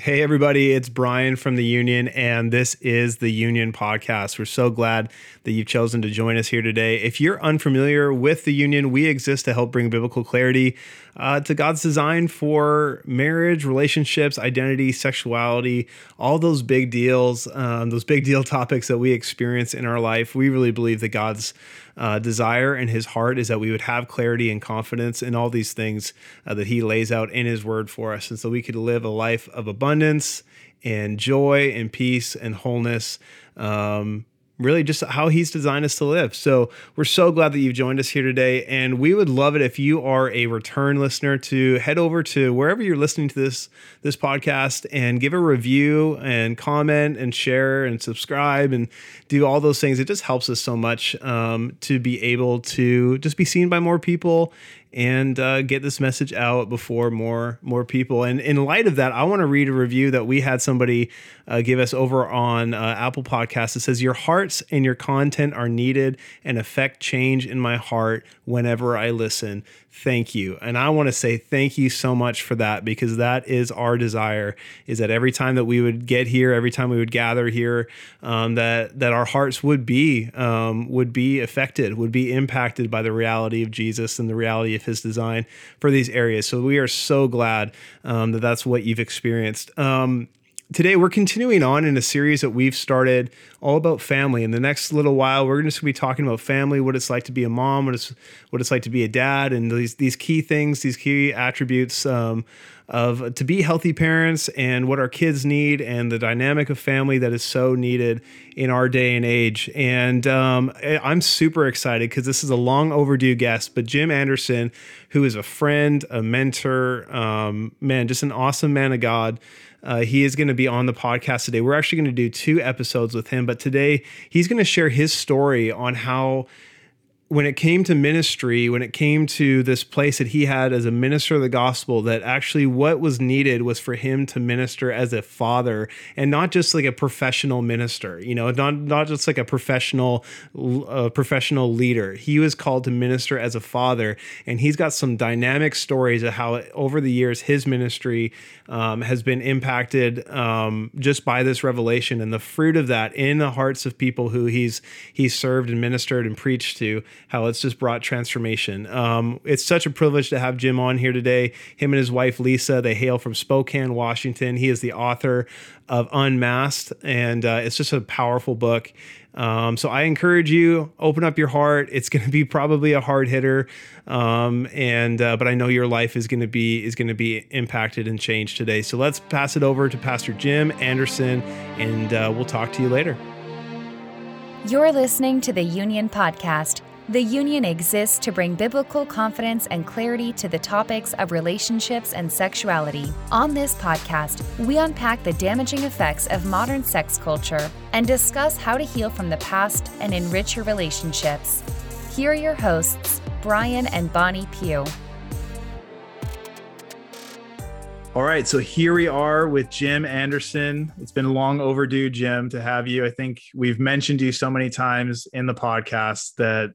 Hey, everybody, it's Brian from the Union, and this is the Union Podcast. We're so glad that you've chosen to join us here today. If you're unfamiliar with the Union, we exist to help bring biblical clarity uh, to God's design for marriage, relationships, identity, sexuality, all those big deals, um, those big deal topics that we experience in our life. We really believe that God's uh, desire in his heart is that we would have clarity and confidence in all these things uh, that he lays out in his word for us. And so we could live a life of abundance and joy and peace and wholeness. Um, really just how he's designed us to live. So we're so glad that you've joined us here today. And we would love it if you are a return listener to head over to wherever you're listening to this this podcast and give a review and comment and share and subscribe and do all those things. It just helps us so much um, to be able to just be seen by more people and uh, get this message out before more more people. And in light of that, I want to read a review that we had somebody uh, give us over on uh, Apple Podcasts. It says, "Your hearts and your content are needed and affect change in my heart whenever I listen thank you. And I want to say thank you so much for that because that is our desire is that every time that we would get here, every time we would gather here, um, that, that our hearts would be, um, would be affected, would be impacted by the reality of Jesus and the reality of his design for these areas. So we are so glad um, that that's what you've experienced. Um, today we're continuing on in a series that we've started all about family. In the next little while, we're just going to be talking about family, what it's like to be a mom, what it's what it's like to be a dad, and these these key things, these key attributes um, of to be healthy parents and what our kids need, and the dynamic of family that is so needed in our day and age. And um, I'm super excited because this is a long overdue guest, but Jim Anderson, who is a friend, a mentor, um, man, just an awesome man of God. Uh, he is going to be on the podcast today. We're actually going to do two episodes with him, but today he's going to share his story on how when it came to ministry, when it came to this place that he had as a minister of the gospel, that actually what was needed was for him to minister as a father and not just like a professional minister, you know, not not just like a professional uh, professional leader. He was called to minister as a father, and he's got some dynamic stories of how over the years his ministry um, has been impacted um, just by this revelation and the fruit of that in the hearts of people who he's he's served and ministered and preached to how it's just brought transformation. Um, it's such a privilege to have Jim on here today. Him and his wife Lisa, they hail from Spokane, Washington. He is the author of Unmasked, and uh, it's just a powerful book. Um, so I encourage you, open up your heart. It's going to be probably a hard hitter, um, and uh, but I know your life is going to be is going to be impacted and changed today. So let's pass it over to Pastor Jim Anderson, and uh, we'll talk to you later. You're listening to the Union Podcast the Union exists to bring biblical confidence and clarity to the topics of relationships and sexuality. On this podcast, we unpack the damaging effects of modern sex culture and discuss how to heal from the past and enrich your relationships. Here are your hosts, Brian and Bonnie Pugh. All right, so here we are with Jim Anderson. It's been long overdue, Jim, to have you. I think we've mentioned you so many times in the podcast that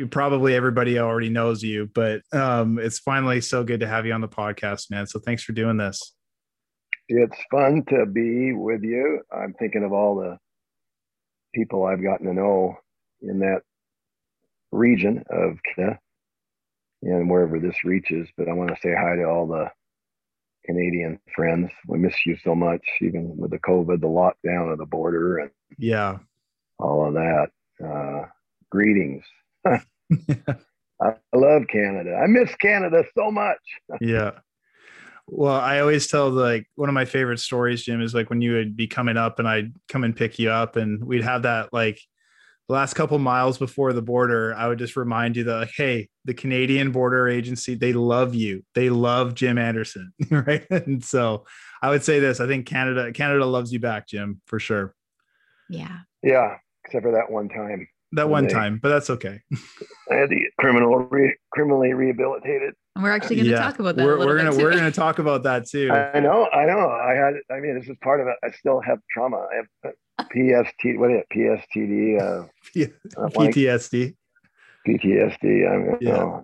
you probably everybody already knows you, but um, it's finally so good to have you on the podcast, man. So thanks for doing this. It's fun to be with you. I'm thinking of all the people I've gotten to know in that region of Canada and wherever this reaches. But I want to say hi to all the Canadian friends. We miss you so much, even with the COVID, the lockdown of the border, and yeah, all of that. Uh, greetings I love Canada. I miss Canada so much. yeah. Well, I always tell like one of my favorite stories, Jim, is like when you would be coming up and I'd come and pick you up and we'd have that like the last couple miles before the border, I would just remind you that like, hey, the Canadian border agency, they love you. They love Jim Anderson. Right. And so I would say this. I think Canada, Canada loves you back, Jim, for sure. Yeah. Yeah. Except for that one time that one they, time, but that's okay. I had to get criminal re, criminally rehabilitated. And we're actually going to yeah. talk about that. We're, we're gonna we're gonna talk about that too. I know, I know. I had. I mean, this is part of it. I still have trauma. I have PST. What is it? PSTD. Uh, PTSD. PTSD. I mean, yeah.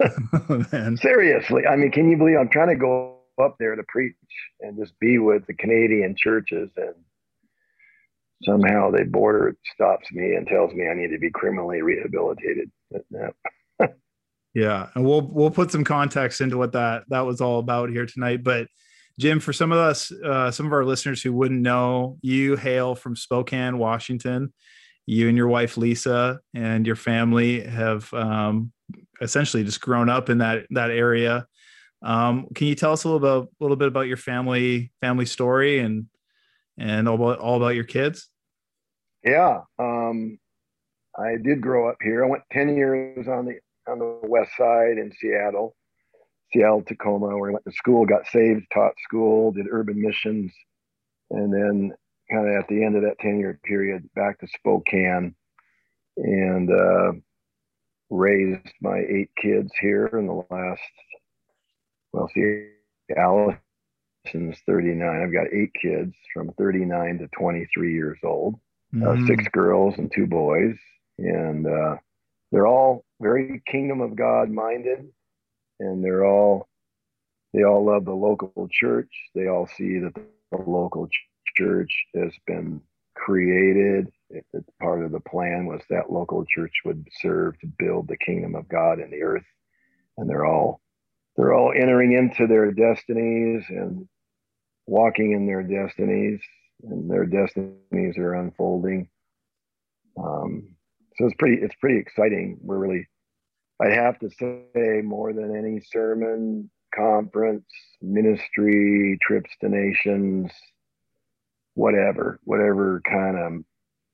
oh, man. Seriously, I mean, can you believe I'm trying to go up there to preach and just be with the Canadian churches and somehow the border stops me and tells me I need to be criminally rehabilitated. yeah, and we'll we'll put some context into what that that was all about here tonight. But Jim, for some of us, uh, some of our listeners who wouldn't know, you hail from Spokane, Washington. You and your wife Lisa and your family have um, essentially just grown up in that that area. Um, can you tell us a little a little bit about your family family story and and all about all about your kids? Yeah, um, I did grow up here. I went ten years on the on the west side in Seattle, Seattle Tacoma, where I went to school, got saved, taught school, did urban missions, and then kind of at the end of that ten year period, back to Spokane, and uh, raised my eight kids here in the last. Well, see, Alice Since 39. I've got eight kids from 39 to 23 years old, mm-hmm. uh, six girls and two boys. And uh, they're all very kingdom of God minded. And they're all, they all love the local church. They all see that the local church has been created. It, it, part of the plan was that local church would serve to build the kingdom of God in the earth. And they're all they're all entering into their destinies and walking in their destinies, and their destinies are unfolding. Um, so it's pretty it's pretty exciting. We're really I'd have to say more than any sermon, conference, ministry, trips to nations, whatever, whatever kind of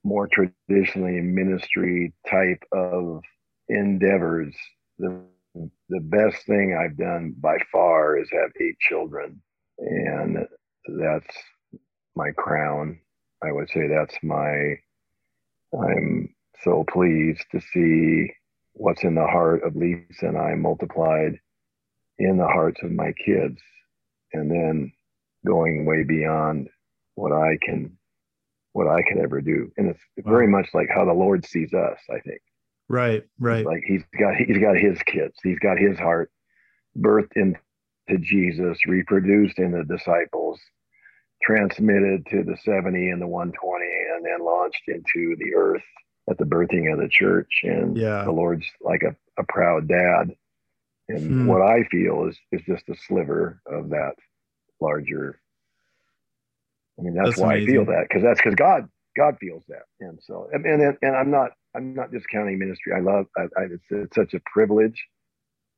more traditionally ministry type of endeavors. The the best thing I've done by far is have eight children. And that's my crown. I would say that's my, I'm so pleased to see what's in the heart of Lisa and I multiplied in the hearts of my kids. And then going way beyond what I can, what I can ever do. And it's wow. very much like how the Lord sees us, I think. Right, right. Like he's got, he's got his kids, he's got his heart birthed into Jesus, reproduced in the disciples, transmitted to the 70 and the 120 and then launched into the earth at the birthing of the church and yeah. the lord's like a, a proud dad and hmm. what i feel is is just a sliver of that larger i mean that's, that's why amazing. i feel that because that's because god god feels that and so and, and and i'm not i'm not discounting ministry i love I, I, it's, it's such a privilege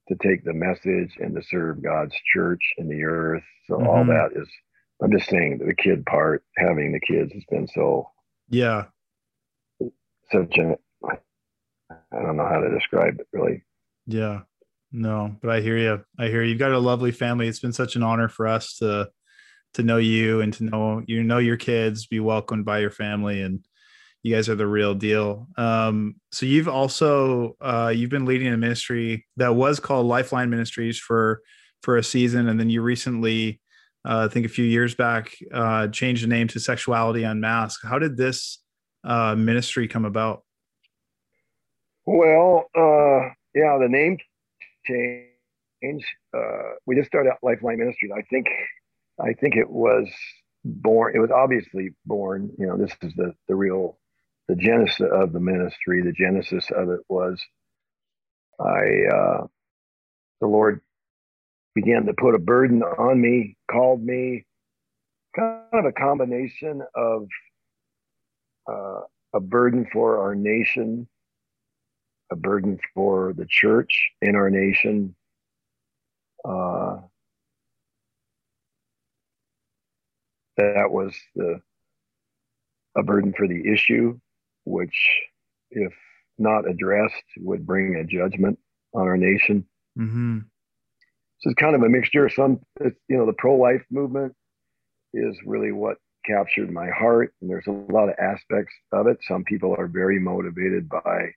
to take the message and to serve god's church in the earth so mm-hmm. all that is I'm just saying the kid part, having the kids has been so yeah, such a I don't know how to describe it really. Yeah, no, but I hear you. I hear you. you've got a lovely family. It's been such an honor for us to to know you and to know you know your kids, be welcomed by your family, and you guys are the real deal. Um, so you've also uh, you've been leading a ministry that was called Lifeline Ministries for for a season, and then you recently uh, I think a few years back, uh, changed the name to Sexuality Unmasked. How did this uh, ministry come about? Well, uh, yeah, the name change. Uh, we just started out Lifeline Ministries. I think, I think it was born. It was obviously born. You know, this is the the real, the genesis of the ministry. The genesis of it was, I, uh, the Lord began to put a burden on me, called me, kind of a combination of uh, a burden for our nation, a burden for the church in our nation. Uh, that was the a burden for the issue, which, if not addressed, would bring a judgment on our nation. Mm-hmm. So it's kind of a mixture. Some, you know, the pro-life movement is really what captured my heart, and there's a lot of aspects of it. Some people are very motivated by,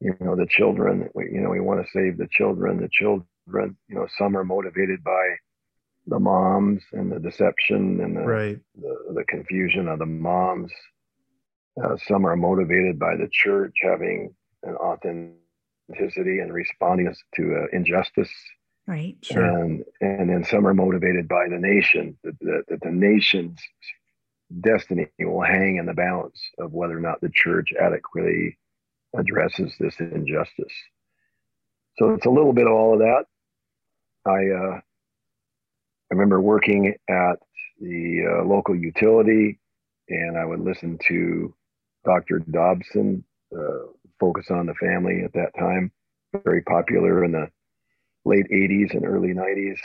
you know, the children. We, You know, we want to save the children. The children. You know, some are motivated by the moms and the deception and the right. the, the confusion of the moms. Uh, some are motivated by the church having an authenticity and responding to uh, injustice Right. Sure. And and then some are motivated by the nation that the, the nation's destiny will hang in the balance of whether or not the church adequately addresses this injustice. So it's a little bit of all of that. I uh, I remember working at the uh, local utility, and I would listen to Dr. Dobson uh, focus on the family at that time, very popular in the late 80s and early 90s.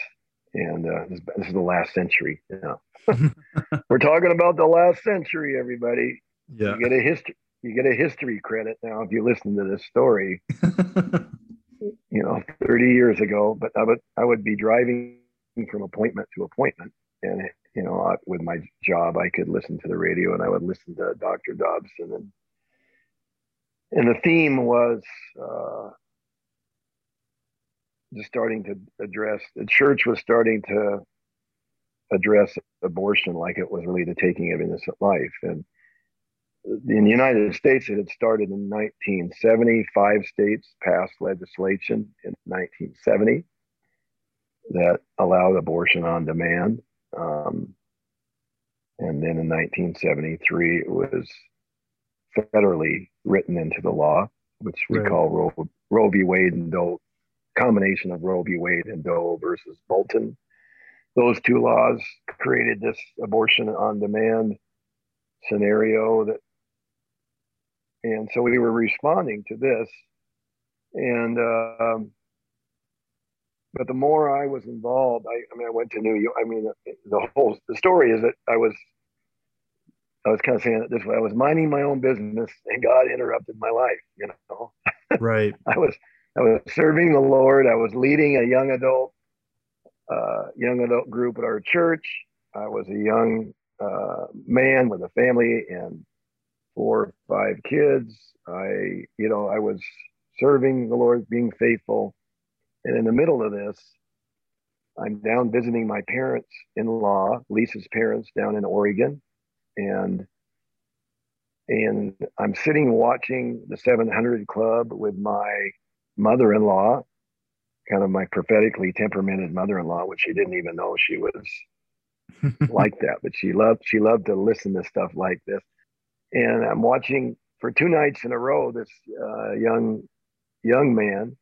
And uh, this, this, is the last century. You know. We're talking about the last century, everybody. Yeah. You get a history. You get a history credit now if you listen to this story. you know, 30 years ago. But I would I would be driving from appointment to appointment, and you know, with my job, I could listen to the radio, and I would listen to Dr. Dobson, and and the theme was uh, just starting to address the church was starting to address abortion like it was really the taking of innocent life. And in the united states it had started in 1970 five states passed legislation in 1970 that allowed abortion on demand. Um, and then in 1973 it was federally written into the law which we right. call roe, roe v. Wade and doe combination of Roe v. Wade and Doe versus Bolton. Those two laws created this abortion on demand scenario that, and so we were responding to this, and um, but the more I was involved, I, I mean, I went to New York. I mean, the whole the story is that I was I was kind of saying it this way. I was minding my own business and God interrupted my life, you know. Right. I was I was serving the Lord. I was leading a young adult, uh, young adult group at our church. I was a young uh, man with a family and four or five kids. I, you know, I was serving the Lord, being faithful. And in the middle of this, I'm down visiting my parents in law, Lisa's parents down in Oregon. And and I'm sitting watching the 700 Club with my mother in law, kind of my prophetically temperamented mother in law, which she didn't even know she was like that, but she loved she loved to listen to stuff like this. And I'm watching for two nights in a row this uh, young young man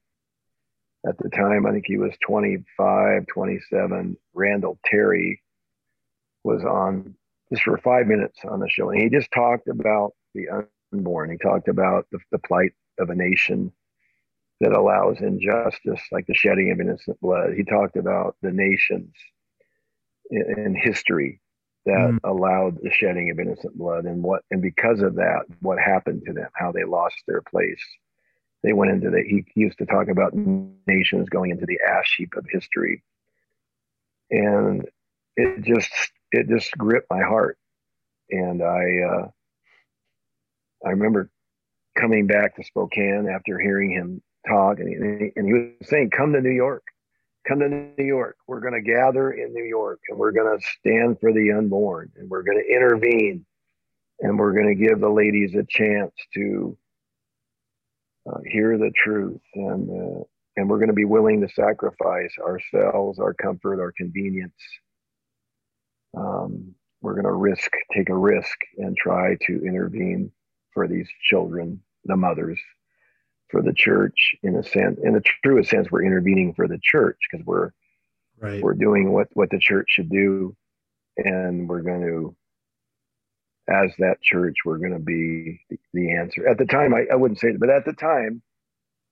at the time, I think he was 25, 27, Randall Terry was on just for five minutes on the show. And he just talked about the unborn. He talked about the, the plight of a nation that allows injustice, like the shedding of innocent blood. He talked about the nations in, in history that mm. allowed the shedding of innocent blood and what and because of that what happened to them how they lost their place they went into the he used to talk about nations going into the ash heap of history and it just it just gripped my heart and i uh i remember coming back to spokane after hearing him talk, and he, and he was saying, "Come to New York, come to New York. We're going to gather in New York, and we're going to stand for the unborn, and we're going to intervene, and we're going to give the ladies a chance to uh, hear the truth, and uh, and we're going to be willing to sacrifice ourselves, our comfort, our convenience." Um, we're going to risk, take a risk, and try to intervene for these children, the mothers, for the church in a sense in the truest sense we're intervening for the church because we're right. we're doing what what the church should do. And we're going to as that church we're going to be the, the answer. At the time I, I wouldn't say it but at the time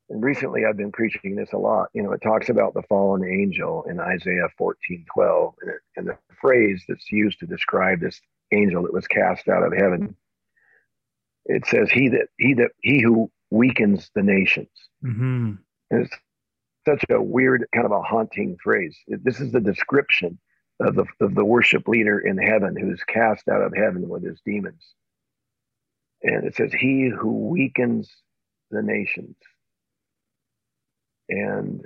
and recently i've been preaching this a lot you know it talks about the fallen angel in isaiah 14 12 and, it, and the phrase that's used to describe this angel that was cast out of heaven. It says he that he that he who weakens the nations. Mm-hmm. It's such a weird, kind of a haunting phrase. This is the description of the, of the worship leader in heaven who's cast out of heaven with his demons. And it says, He who weakens the nations. And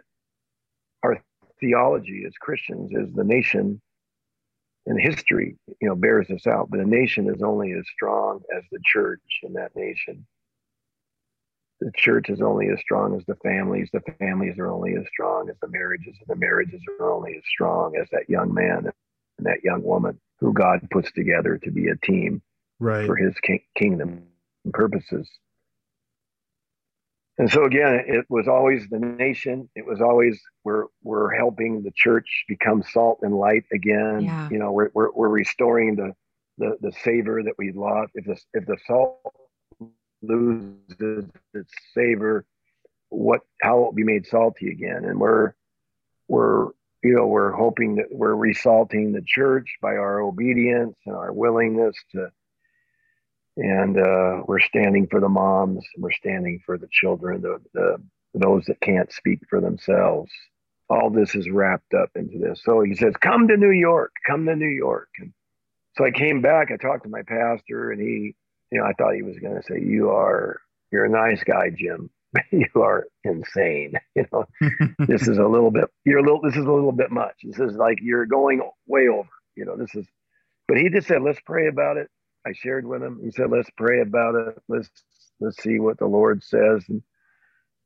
our theology as Christians is the nation and history, you know, bears this out. But a nation is only as strong as the church in that nation the church is only as strong as the families. The families are only as strong as the marriages, and the marriages are only as strong as that young man and that young woman who God puts together to be a team right. for His king- kingdom purposes. And so again, it was always the nation. It was always we're we're helping the church become salt and light again. Yeah. You know, we're, we're we're restoring the the the savor that we lost. If the if the salt loses its savor, what how it'll it be made salty again? And we're we're you know we're hoping that we're resalting the church by our obedience and our willingness to and uh, we're standing for the moms we're standing for the children the, the those that can't speak for themselves. All this is wrapped up into this. So he says come to new york come to new york. And so i came back i talked to my pastor and he you know i thought he was going to say you are you're a nice guy jim you are insane you know this is a little bit you're a little this is a little bit much this is like you're going way over you know this is but he just said let's pray about it I shared with him. He said, "Let's pray about it. Let's let's see what the Lord says." And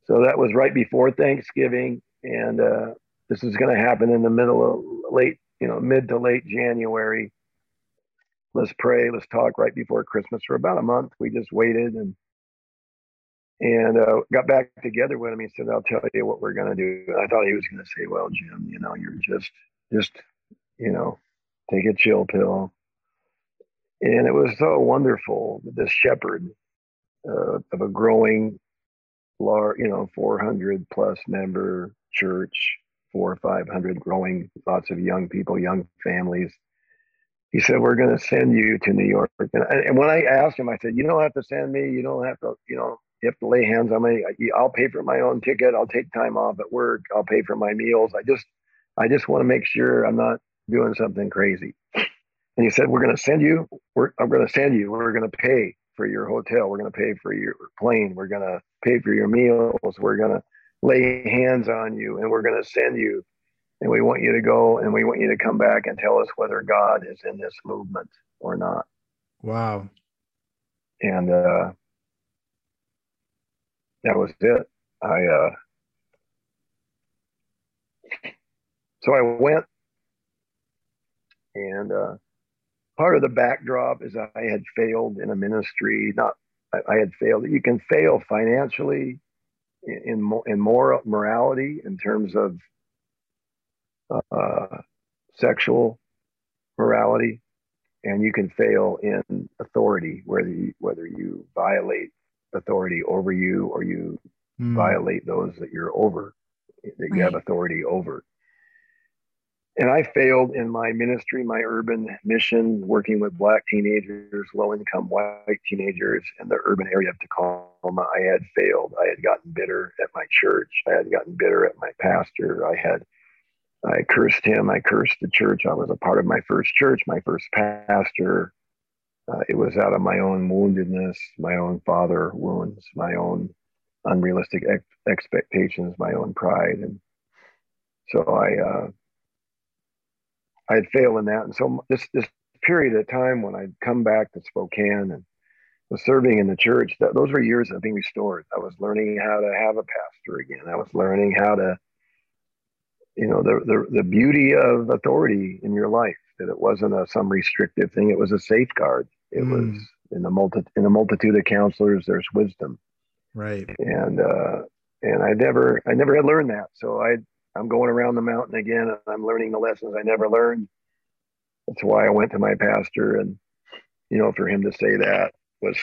so that was right before Thanksgiving, and uh, this is going to happen in the middle of late, you know, mid to late January. Let's pray. Let's talk right before Christmas for about a month. We just waited and and uh, got back together with him. He said, "I'll tell you what we're going to do." And I thought he was going to say, "Well, Jim, you know, you're just just you know, take a chill pill." And it was so wonderful that this shepherd uh, of a growing, large, you know, 400 plus member church, four or 500 growing, lots of young people, young families. He said, We're going to send you to New York. And, and when I asked him, I said, You don't have to send me. You don't have to, you know, you have to lay hands on me. I'll pay for my own ticket. I'll take time off at work. I'll pay for my meals. I just, I just want to make sure I'm not doing something crazy. And he said, We're going to send you, we're, I'm going to send you, we're going to pay for your hotel, we're going to pay for your plane, we're going to pay for your meals, we're going to lay hands on you, and we're going to send you. And we want you to go and we want you to come back and tell us whether God is in this movement or not. Wow. And uh, that was it. I, uh, so I went and uh, part of the backdrop is I had failed in a ministry. Not I, I had failed. You can fail financially, in in, in moral morality, in terms of uh, sexual morality, and you can fail in authority, whether you, whether you violate authority over you or you mm. violate those that you're over, that you right. have authority over and I failed in my ministry, my urban mission, working with black teenagers, low income white teenagers in the urban area of Tacoma. I had failed. I had gotten bitter at my church. I had gotten bitter at my pastor. I had, I cursed him. I cursed the church. I was a part of my first church, my first pastor. Uh, it was out of my own woundedness, my own father wounds, my own unrealistic ex- expectations, my own pride. And so I, uh, I had failed in that. And so this this period of time when I'd come back to Spokane and was serving in the church, that those were years of being restored. I was learning how to have a pastor again. I was learning how to, you know, the the, the beauty of authority in your life. That it wasn't a some restrictive thing. It was a safeguard. It mm. was in the multi in a multitude of counselors. There's wisdom. Right. And uh, and I never I never had learned that. So I I'm going around the mountain again and I'm learning the lessons I never learned. That's why I went to my pastor and you know for him to say that was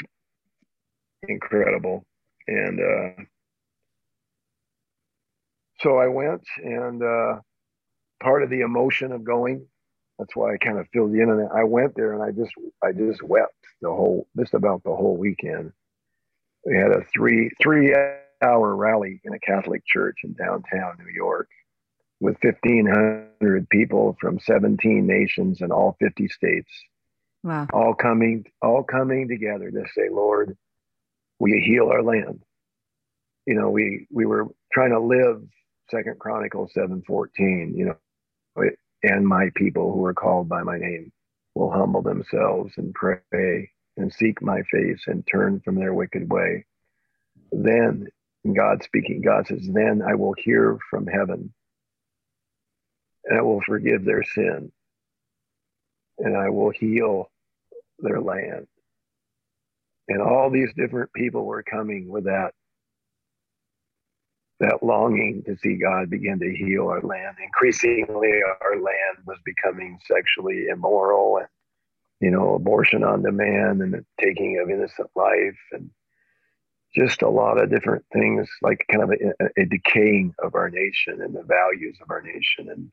incredible. And uh, so I went and uh, part of the emotion of going, that's why I kind of filled in on it. I went there and I just I just wept the whole just about the whole weekend. We had a three three hour rally in a Catholic church in downtown New York with 1,500 people from 17 nations and all 50 states. Wow. All coming, all coming together to say, Lord, will you heal our land? You know, we we were trying to live Second Chronicles 7:14, you know, and my people who are called by my name will humble themselves and pray and seek my face and turn from their wicked way then God speaking, God says, then I will hear from heaven and I will forgive their sin and I will heal their land. And all these different people were coming with that that longing to see God begin to heal our land. Increasingly, our land was becoming sexually immoral and, you know, abortion on demand and the taking of innocent life and just a lot of different things, like kind of a, a decaying of our nation and the values of our nation. And,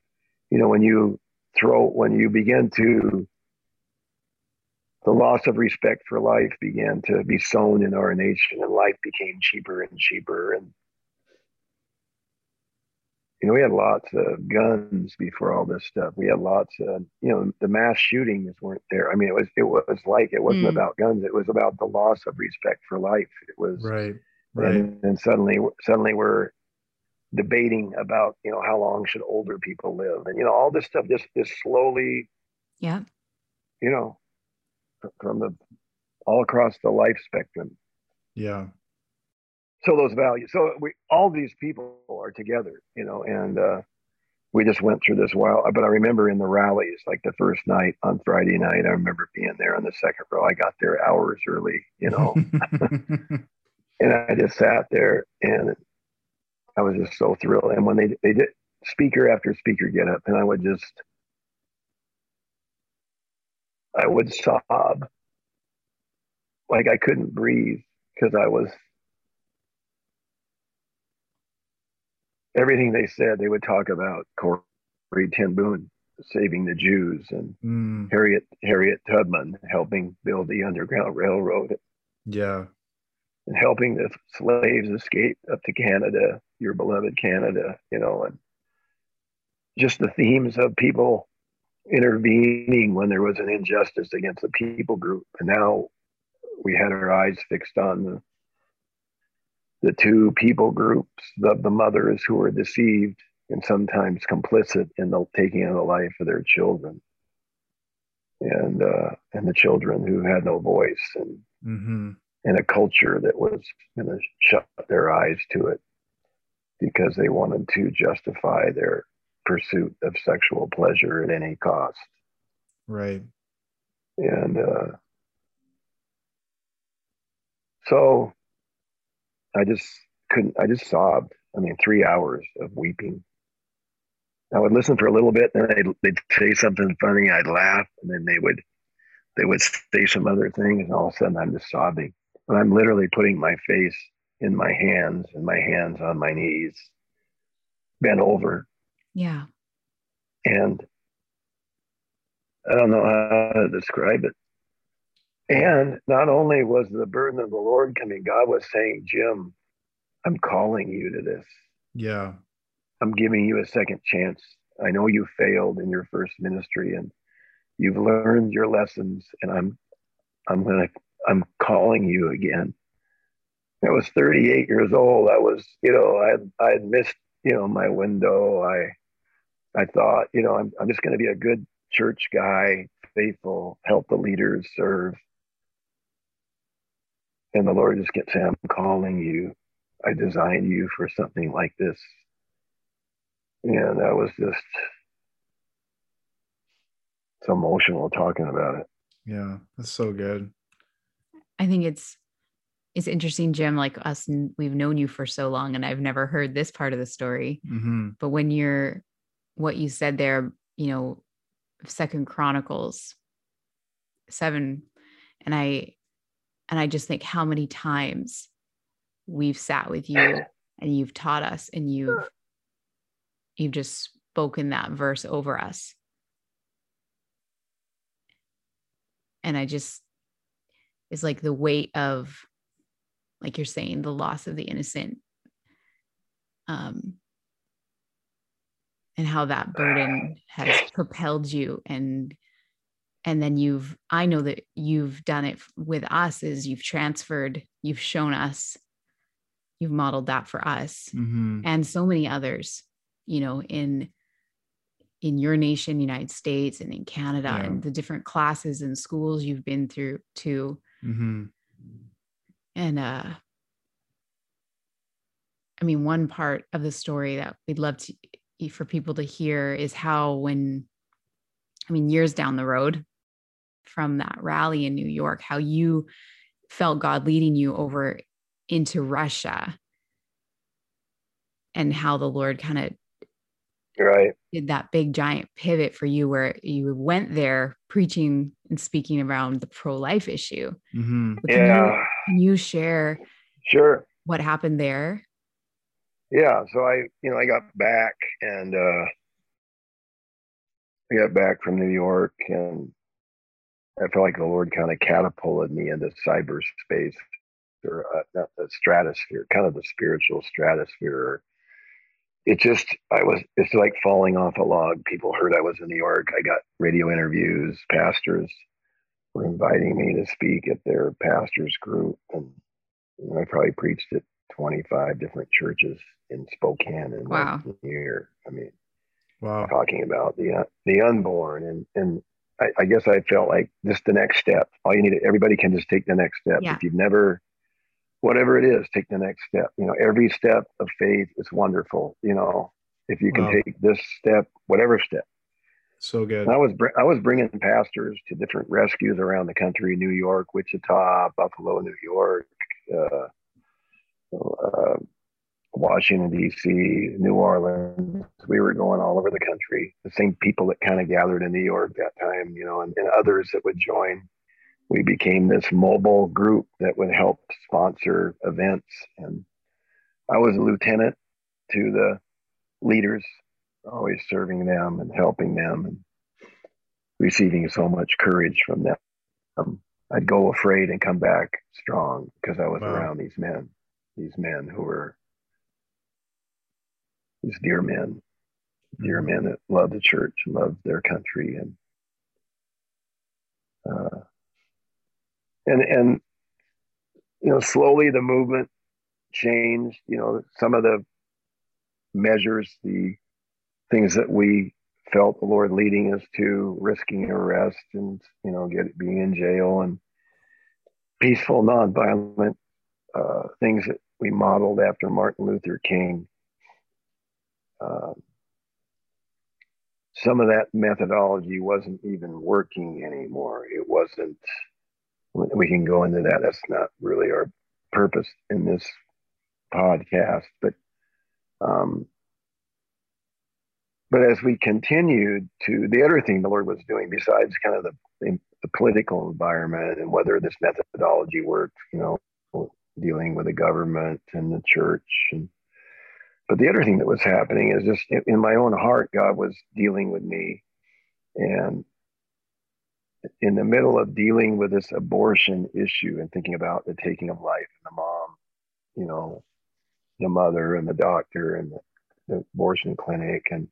you know, when you throw, when you begin to, the loss of respect for life began to be sown in our nation and life became cheaper and cheaper and you know, we had lots of guns before all this stuff. We had lots of, you know, the mass shootings weren't there. I mean, it was, it was like, it wasn't mm. about guns. It was about the loss of respect for life. It was, right, right. And, and suddenly, suddenly we're debating about, you know, how long should older people live? And, you know, all this stuff just, just slowly, yeah, you know, from the, all across the life spectrum. Yeah so those values so we all these people are together you know and uh, we just went through this while but i remember in the rallies like the first night on friday night i remember being there on the second row. I got there hours early you know. And i just sat there and i was just so thrilled. And when they they did speaker after speaker get up and i would just i would sob. Like i couldn't breathe because i was everything they said, they would talk about Corrie ten Boom saving the Jews and mm. Harriet Harriet Tubman helping build the Underground Railroad. Yeah. And helping the slaves escape up to Canada, your beloved Canada, you know, and just the themes of people intervening when there was an injustice against a people group. And now we had our eyes fixed on the the two people groups of the mothers who were deceived and sometimes complicit in the taking of the life of their children. And uh, and the children who had no voice and mm-hmm. and a culture that was going to shut their eyes to it because they wanted to justify their pursuit of sexual pleasure at any cost. Right. And uh, so I just couldn't, I just sobbed. I mean, three hours of weeping. I would listen for a little bit, and they'd, they'd say something funny. I'd laugh, and then they would they would say some other things, and all of a sudden I'm just sobbing. And I'm literally putting my face in my hands and my hands on my knees, bent over. Yeah. And I don't know how to describe it. And not only was the burden of the Lord coming, God was saying, Jim, I'm calling you to this. Yeah. I'm giving you a second chance. I know you failed in your first ministry and you've learned your lessons and I'm I'm gonna I'm calling you again. I was 38 years old. I was, you know, I I had missed, you know, my window. I I thought, you know, I'm I'm just gonna be a good church guy, faithful, help the leaders serve. And the Lord just kept saying, I'm calling you. I designed you for something like this. And I was just so emotional talking about it. Yeah, that's so good. I think it's it's interesting, Jim. Like us, we've known you for so long, and I've never heard this part of the story. Mm-hmm. But when you're what you said there, you know, Second Chronicles seven, and I and I just think how many times we've sat with you and you've taught us and you've you've just spoken that verse over us. And I just it's like the weight of like you're saying the loss of the innocent um and how that burden has propelled you and and then you've i know that you've done it with us is you've transferred you've shown us you've modeled that for us mm-hmm. and so many others you know in in your nation united states and in canada yeah. and the different classes and schools you've been through too mm-hmm. and uh I mean, one part of the story that we'd love to for people to hear is how when I mean years down the road from that rally in New York, how you felt God leading you over into Russia and how the Lord kind of right did that big giant pivot for you where you went there preaching and speaking around the pro-life issue. Mm-hmm. Can yeah. You, can you share sure what happened there? Yeah. So I, you know, I got back and uh I got back from New York and I felt like the Lord kind of catapulted me into cyberspace or uh, not the stratosphere, kind of the spiritual stratosphere. It just, I was, it's like falling off a log. People heard I was in New York. I got radio interviews. Pastors were inviting me to speak at their pastors group. And you know, I probably preached at 25 different churches in Spokane in wow. year. I mean, wow. talking about the, uh, the unborn and, and I, I, guess I felt like just the next step. All you need, everybody can just take the next step. Yeah. If you've never, whatever it is, take the next step. You know, every step of faith is wonderful. You know, if you can wow. take this step, whatever step. So good. And I was I was bringing pastors to different rescues around the country: New York, Wichita, Buffalo, New York, uh, uh, Washington D.C., New Orleans. We were going all over the country. The same people that kind of gathered in New York that time, you know, and, and others that would join we became this mobile group that would help sponsor events. And I was a lieutenant to the leaders, always serving them and helping them and receiving so much courage from them. Um, I'd go afraid and come back strong because I was wow. around these men, these men who were these dear men, dear mm-hmm. men that loved the church and loved their country and uh, and and you know slowly the movement changed you know some of the measures the things that we felt the lord leading us to risking arrest and you know get being in jail and peaceful nonviolent uh, things that we modeled after martin luther king uh, some of that methodology wasn't even working anymore it wasn't we can go into that. That's not really our purpose in this podcast, but um, but as we continued to the other thing the Lord was doing besides kind of the, the political environment and whether this methodology worked, you know, dealing with the government and the church and but the other thing that was happening is just in my own heart, God was dealing with me. And in the middle of dealing with this abortion issue and thinking about the taking of life and the mom, you know, the mother and the doctor and the, the abortion clinic and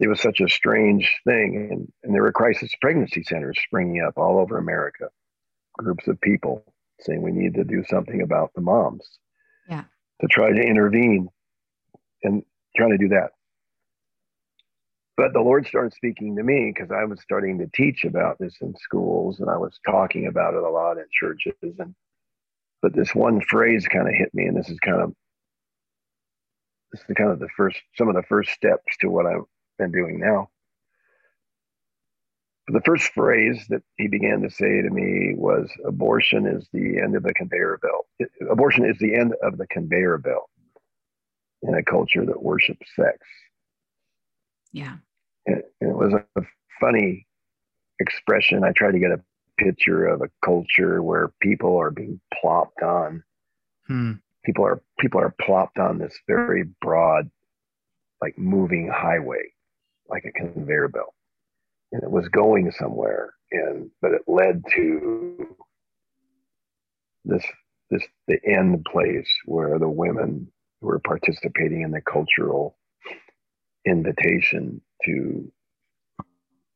it was such a strange thing. And, and there were crisis pregnancy centers springing up all over america groups of people saying we need to do something about the moms to try to intervene and trying to do that but the Lord started speaking to me because I was starting to teach about this in schools and I was talking about it a lot in churches. And but this one phrase kind of hit me, and this is kind of this is kind of the first some of the first steps to what I've been doing now. The first phrase that he began to say to me was abortion is the end of the conveyor belt. It, abortion is the end of the conveyor belt in a culture that worships sex. Yeah. It, it was a funny expression. I tried to get a picture of a culture where people are being plopped on. Hmm. People are people are plopped on this very broad, like moving highway, like a conveyor belt, and it was going somewhere. And but it led to this this the end place where the women were participating in the cultural invitation to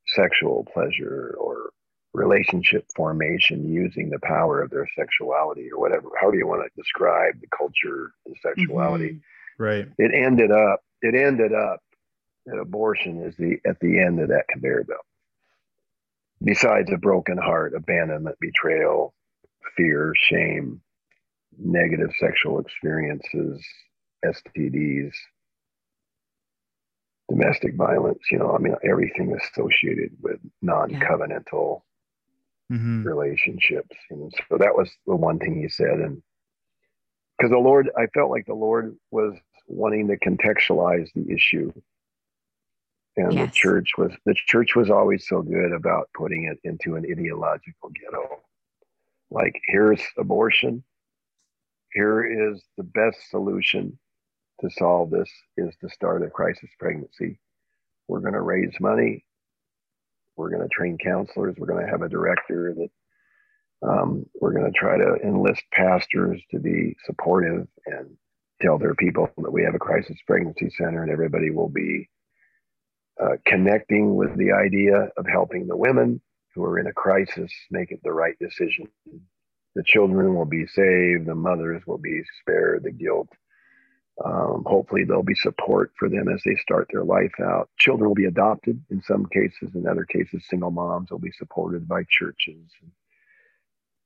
sexual pleasure or relationship formation using the power of their sexuality or whatever how do you want to describe the culture and sexuality mm-hmm. right it ended up it ended up that abortion is the at the end of that conveyor belt besides a broken heart abandonment betrayal fear shame negative sexual experiences, STDs, domestic violence, you know, I mean, everything associated with non covenantal mm-hmm. relationships. And so that was the one thing he said. And because the Lord, I felt like the Lord was wanting to contextualize the issue. And yes. the church was the church was always so good about putting it into an ideological ghetto. Like here's abortion. Here is the best solution to solve this is to start a crisis pregnancy. We're going to raise money. We're going to train counselors. We're going to have a director that um, we're going to try to enlist pastors to be supportive and tell their people that we have a crisis pregnancy center and everybody will be uh, connecting with the idea of helping the women who are in a crisis make it the right decision. The children will be saved, the mothers will be spared the guilt um, hopefully, there'll be support for them as they start their life out. Children will be adopted in some cases. In other cases, single moms will be supported by churches.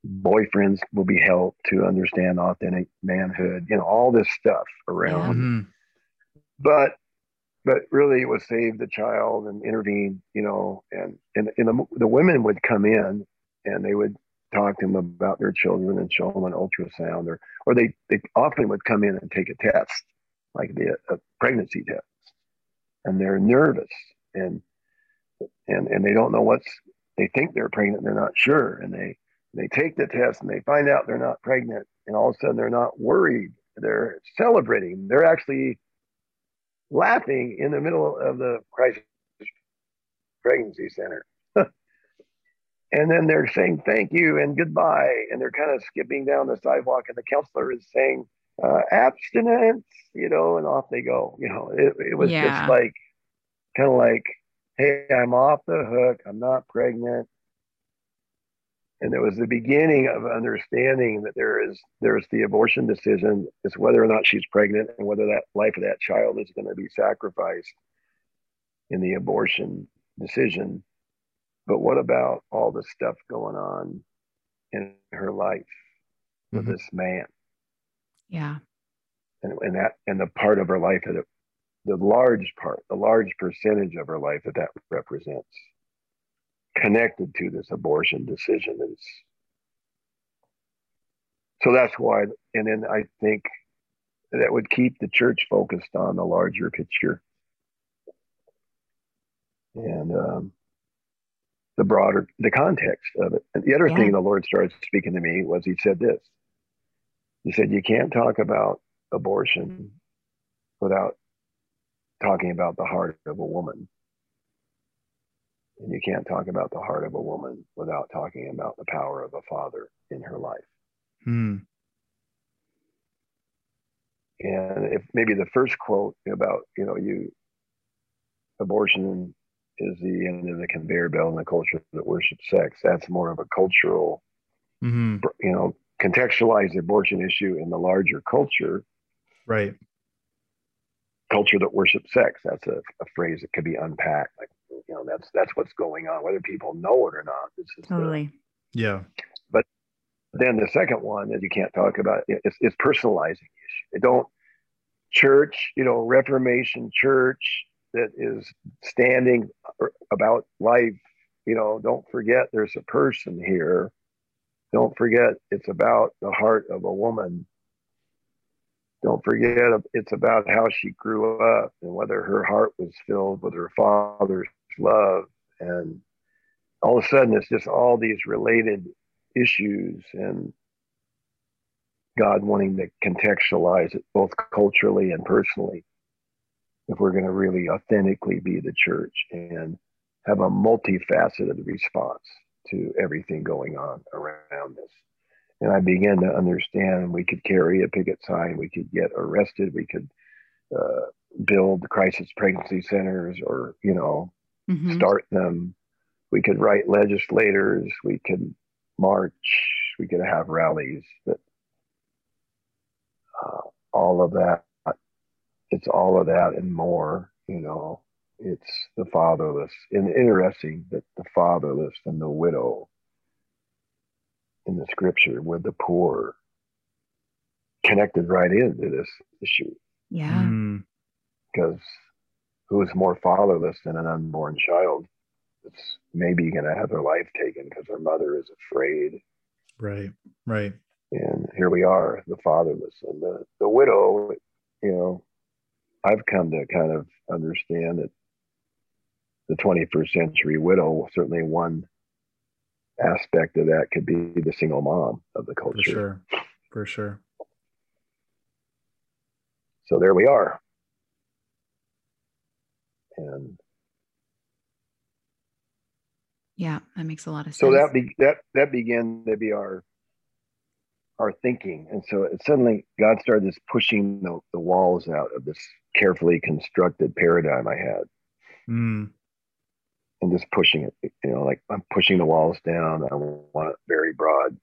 Boyfriends will be helped to understand authentic manhood. You know, all this stuff around. Mm-hmm. But but really, it was save the child and intervene. You know, and and, and the, the women would come in and they would talk to them about their children and show them an ultrasound or or they, they often would come in and take a test like the a pregnancy test. And they're nervous and and and they don't know what's they think they're pregnant and they're not sure. And they they take the test and they find out they're not pregnant and all of a sudden they're not worried. They're celebrating. They're actually laughing in the middle of the crisis pregnancy center. And then they're saying thank you and goodbye. And they're kind of skipping down the sidewalk and the counselor is saying uh, abstinence you know and off they go you know. It, it was yeah. just like kind of like hey i'm off the hook. I'm not pregnant and it was the beginning of understanding that there is there's the abortion decision is whether or not she's pregnant and whether that life of that child is going to be sacrificed in the abortion decision but what about all the stuff going on in her life with mm-hmm. this man? Yeah. And, and that and the part of her life that the large part, the large percentage of her life that that represents connected to this abortion decision is so that's why and then i think that would keep the church focused on the larger picture and um, the broader the context of it. And the other yeah. thing the Lord started speaking to me was He said this. He said, "You can't talk about abortion without talking about the heart of a woman." And you can't talk about the heart of a woman without talking about the power of a father in her life. Hmm. And if maybe the first quote about, you know, you abortion is the end of the conveyor belt in the culture that worships sex. That's more of a cultural, mm-hmm. you know, contextualize the abortion issue in the larger culture. Right. Culture that worships sex. That's a, a phrase that could be unpacked. Like, you know, that's that's what's going on, whether people know it or not. This is totally. The, yeah. But then the second one that you can't talk about is, is personalizing issue. They don't church, you know, Reformation church, that is standing about life. You know, don't forget there's a person here. Don't forget it's about the heart of a woman. Don't forget it's about how she grew up and whether her heart was filled with her father's love. And all of a sudden, it's just all these related issues and God wanting to contextualize it both culturally and personally if we're going to really authentically be the church and have a multifaceted response to everything going on around us. And I began to understand we could carry a picket sign, we could get arrested, we could uh, build crisis pregnancy centers or, you know, mm-hmm. start them. We could write legislators, we could march, we could have rallies, but uh, all of that it's all of that and more. You know, it's the fatherless. And interesting that the fatherless and the widow in the scripture were the poor connected right into this issue. Yeah. Mm. Because who is more fatherless than an unborn child? that's maybe going to have their life taken because their mother is afraid. Right. Right. And here we are, the fatherless and the, the widow. You know, I've come to kind of understand that the 21st century widow, certainly one aspect of that could be the single mom of the culture. For sure. For sure. So there we are. And Yeah, that makes a lot of sense. so that be, that that began to be our our thinking, and so it suddenly God started just pushing the, the walls out of this carefully constructed paradigm I had, Mm. And just pushing it. You know, like I'm pushing the walls down. I want it very broad.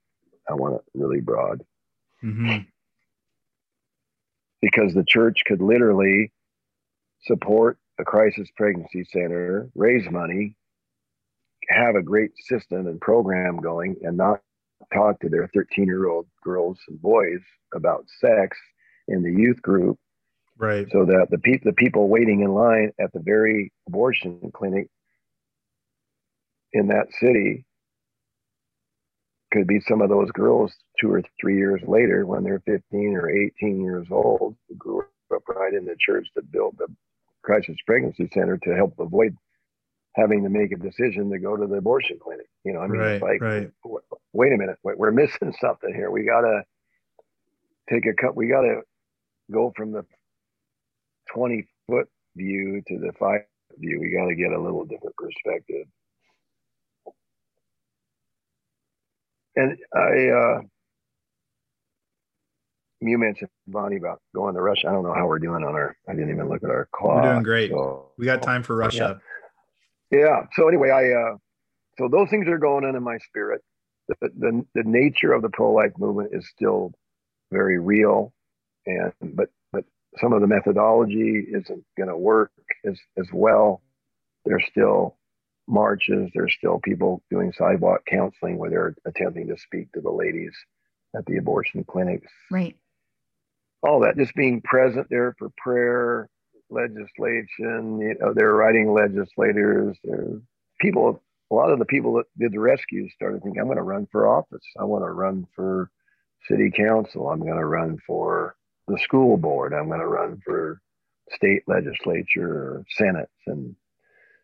I want it really broad hmm because the church could literally support a crisis pregnancy center, raise money, have a great system and program going, and not talk to their 13 year old girls and boys about sex in the youth group Right. so that the, pe- the people waiting in line at the very abortion clinic in that city could be some of those girls two or three years later when they're 15 or 18 years old who grew up right in the church that built the crisis pregnancy center to help avoid having to make a decision to go to the abortion clinic. You know i mean it's Right, like right. wait a minute wait, we're missing something here. We gotta take a cut we gotta go from the 20 foot view to the five view. We gotta get a little different perspective and i uh you mentioned Bonnie about going to Russia. I don't know how we're doing on our. I didn't even look at our clock. We're doing great. so- We got time for Russia. yeah. So anyway, I uh, so those things are going on in my spirit. The the, the nature of the pro life movement is still very real, and but but some of the methodology isn't going to work as as well. There's still marches. There's still people doing sidewalk counseling where they're attempting to speak to the ladies at the abortion clinics right. all that just being present there for prayer legislation you know they're writing legislators they're people a lot of the people that did the rescues started thinking i'm going to run for office i want to run for city council i'm going to run for the school board i'm going to run for state legislature or senates and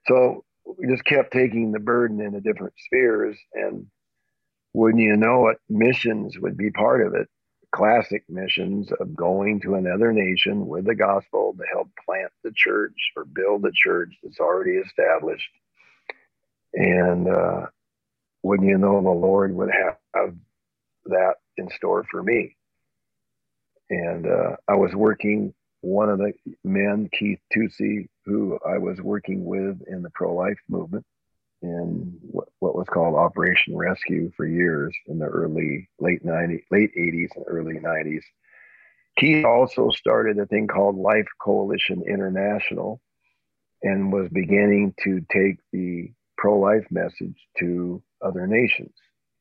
so we just kept taking the burden into different spheres and wouldn't you know it missions would be part of it classic missions of going to another nation with the gospel to help plant the church or build the church that's already established. And uh, wouldn't you know the Lord would have, that in store for me? And uh, I was working, one of the men, Keith Tucci, who I was working with in the pro life movement in what, what was called Operation Rescue for years in the early late 90s, late 80s and early 90s. Keith also started a thing called Life Coalition International and was beginning to take the pro-life message to other nations.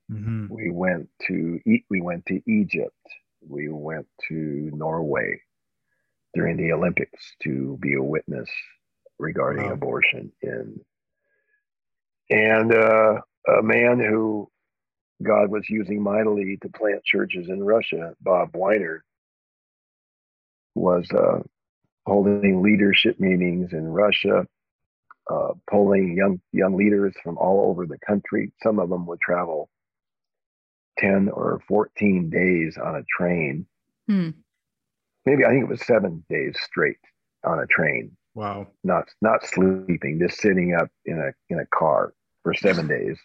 hmm We went to we went to Egypt. We went to Norway during the Olympics to be a witness regarding Wow. abortion in and uh, a man who God was using mightily to plant churches in Russia, Bob Weiner, was uh, holding leadership meetings in Russia, uh, polling young young leaders from all over the country. Some of them would travel ten or fourteen days on a train. Hmm. Maybe I think it was seven days straight on a train Wow. not not sleeping, just sitting up in a in a car for seven days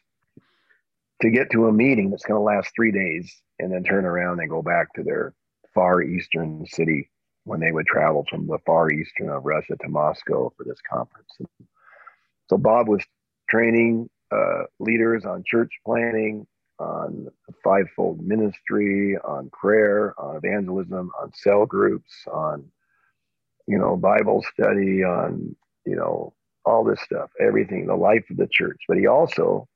to get to a meeting that's going to last three days, and then turn around and go back to their far eastern city when they would travel from the far eastern of Russia to Moscow for this conference. So Bob was training uh, leaders on church planning, on fivefold ministry, on prayer, on evangelism, on cell groups, on you know Bible study, on you know all this stuff, everything, the life of the church. But he also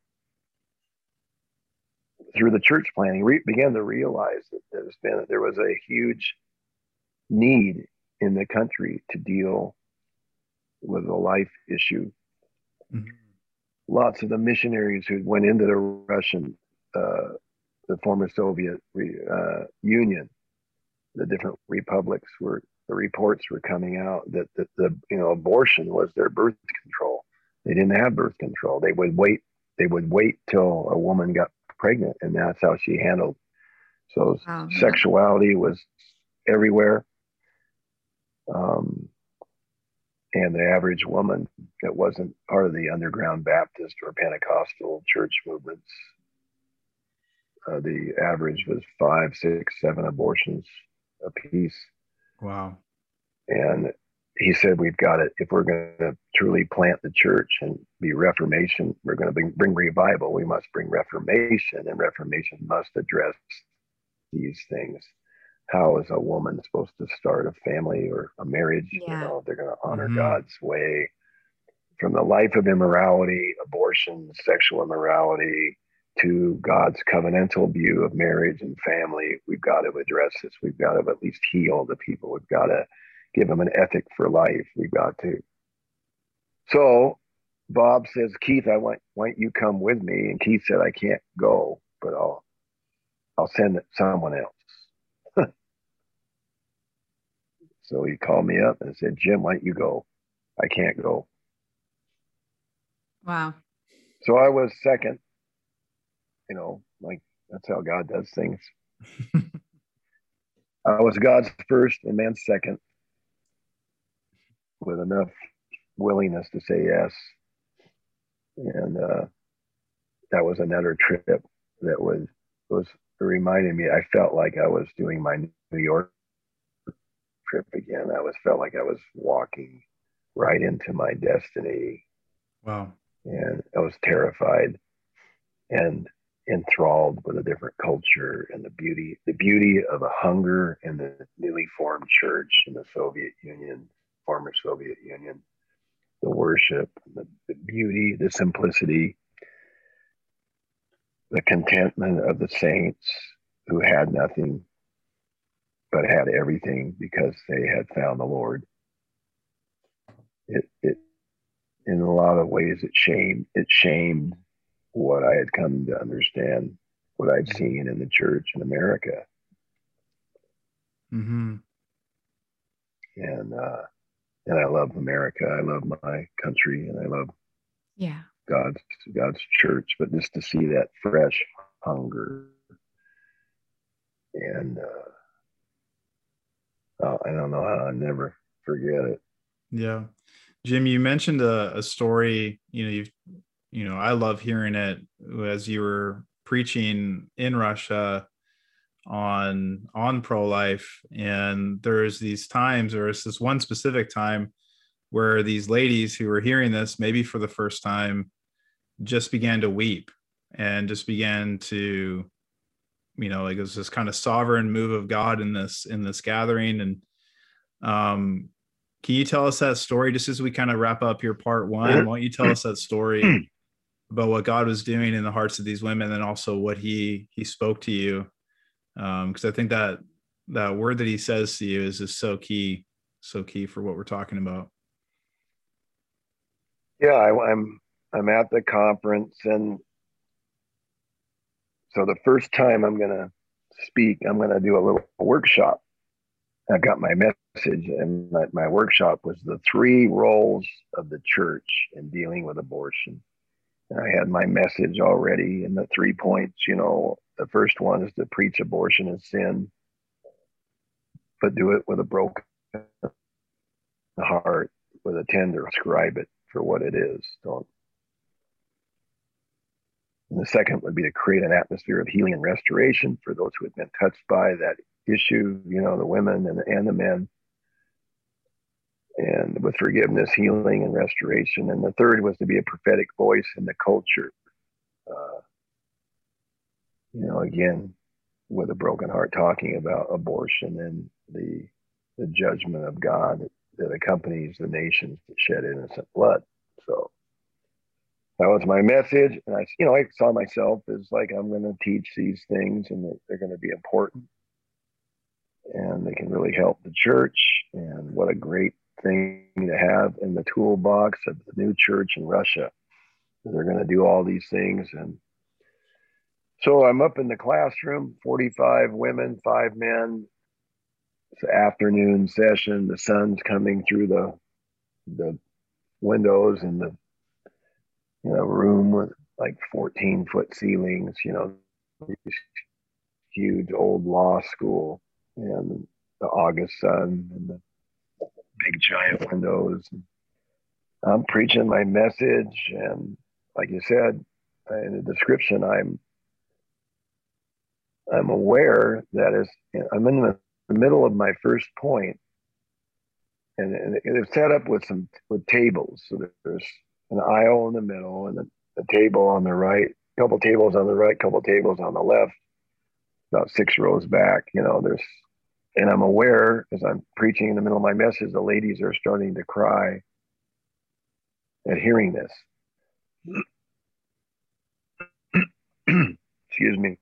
through the church planning, re- began to realize that there's been there was a huge need in the country to deal with a life issue. Mm-hmm. Lots of the missionaries who went into the Russian, uh, the former Soviet uh, Union, the different republics were the reports were coming out that, that the you know abortion was their birth control. They didn't have birth control. They would wait. They would wait till a woman got pregnant, and that's how she handled. So wow. sexuality was everywhere. Um, and the average woman that wasn't part of the underground Baptist or Pentecostal church movements, uh, the average was five, six, seven abortions a piece. Wow. And he said, We've got it. If we're going to truly plant the church and be Reformation, we're going to bring, bring revival. We must bring Reformation, and Reformation must address these things. How is a woman supposed to start a family or a marriage? Yeah. You know, they're going to honor mm-hmm. God's way from the life of immorality, abortion, sexual immorality, to God's covenantal view of marriage and family. We've got to address this. We've got to at least heal the people. We've got to give them an ethic for life. We've got to. So Bob says, Keith, I want, want you come with me. And Keith said, I can't go, but I'll, I'll send someone else. so he called me up and said, Jim, why don't you go? I can't go. Wow. So I was second you know, like that's how God does things. I was God's first and man's second with enough willingness to say yes. And uh, that was another trip that was was reminding me. I felt like I was doing my New York trip again. I was felt like I was walking right into my destiny. Wow. And I was terrified. And enthralled with a different culture and the beauty the beauty of a hunger in the newly formed church in the Soviet Union, former Soviet Union, the worship, the, the beauty, the simplicity, the contentment of the saints who had nothing but had everything because they had found the Lord. It, it in a lot of ways it shamed it shamed what I had come to understand, what I'd mm-hmm. seen in the church in America. Mm-hmm. And uh, and I love America. I love my country, and I love yeah God's God's church. But just to see that fresh hunger, and uh, oh, I don't know how I never forget it. Yeah, Jim, you mentioned a, a story. You know, you've you know, I love hearing it as you were preaching in Russia on on pro-life. And there's these times or it's this one specific time where these ladies who were hearing this maybe for the first time just began to weep and just began to you know like it was this kind of sovereign move of god in this in this gathering. And um can you tell us that story? Just as we kind of wrap up your part one why don't you tell us that story about what God was doing in the hearts of these women and also what he he spoke to you because um, I think that that word that he says to you is just so key so key for what we're talking about. Yeah I, I'm I'm at the conference and so the first time I'm gonna speak I'm gonna do a little workshop. I got my message and my, my workshop was the three roles of the church in dealing with abortion I had my message already in the three points. You know, the first one is to preach abortion as sin, but do it with a broken heart, with a tender, describe it for what it is. Don't. And the second would be to create an atmosphere of healing and restoration for those who had been touched by that issue, you know, the women and the, and the men and with forgiveness, healing, and restoration. And the third was to be a prophetic voice in the culture. Uh, you know, again, with a broken heart, talking about abortion and the the judgment of God that, that accompanies the nations that shed innocent blood. So, that was my message. And I, you know, I saw myself as like, I'm going to teach these things and they're going to be important and they can really help the church. And what a great thing to have in the toolbox of the new church in Russia. They're going to do all these things. And so I'm up in the classroom, 45 women, five men. It's an afternoon session. The sun's coming through the the windows in the you know room with like 14 foot ceilings, you know, huge old law school and the August sun and the big giant windows. I'm preaching my message, and like you said in the description, I'm I'm aware that is I'm in the middle of my first point, and, and it's set up with some with tables. So there's an aisle in the middle, and a, a table on the right, a couple tables on the right, couple tables on the left, about six rows back. You know, there's and I'm aware as I'm preaching in the middle of my message, the ladies are starting to cry at hearing this. Excuse me.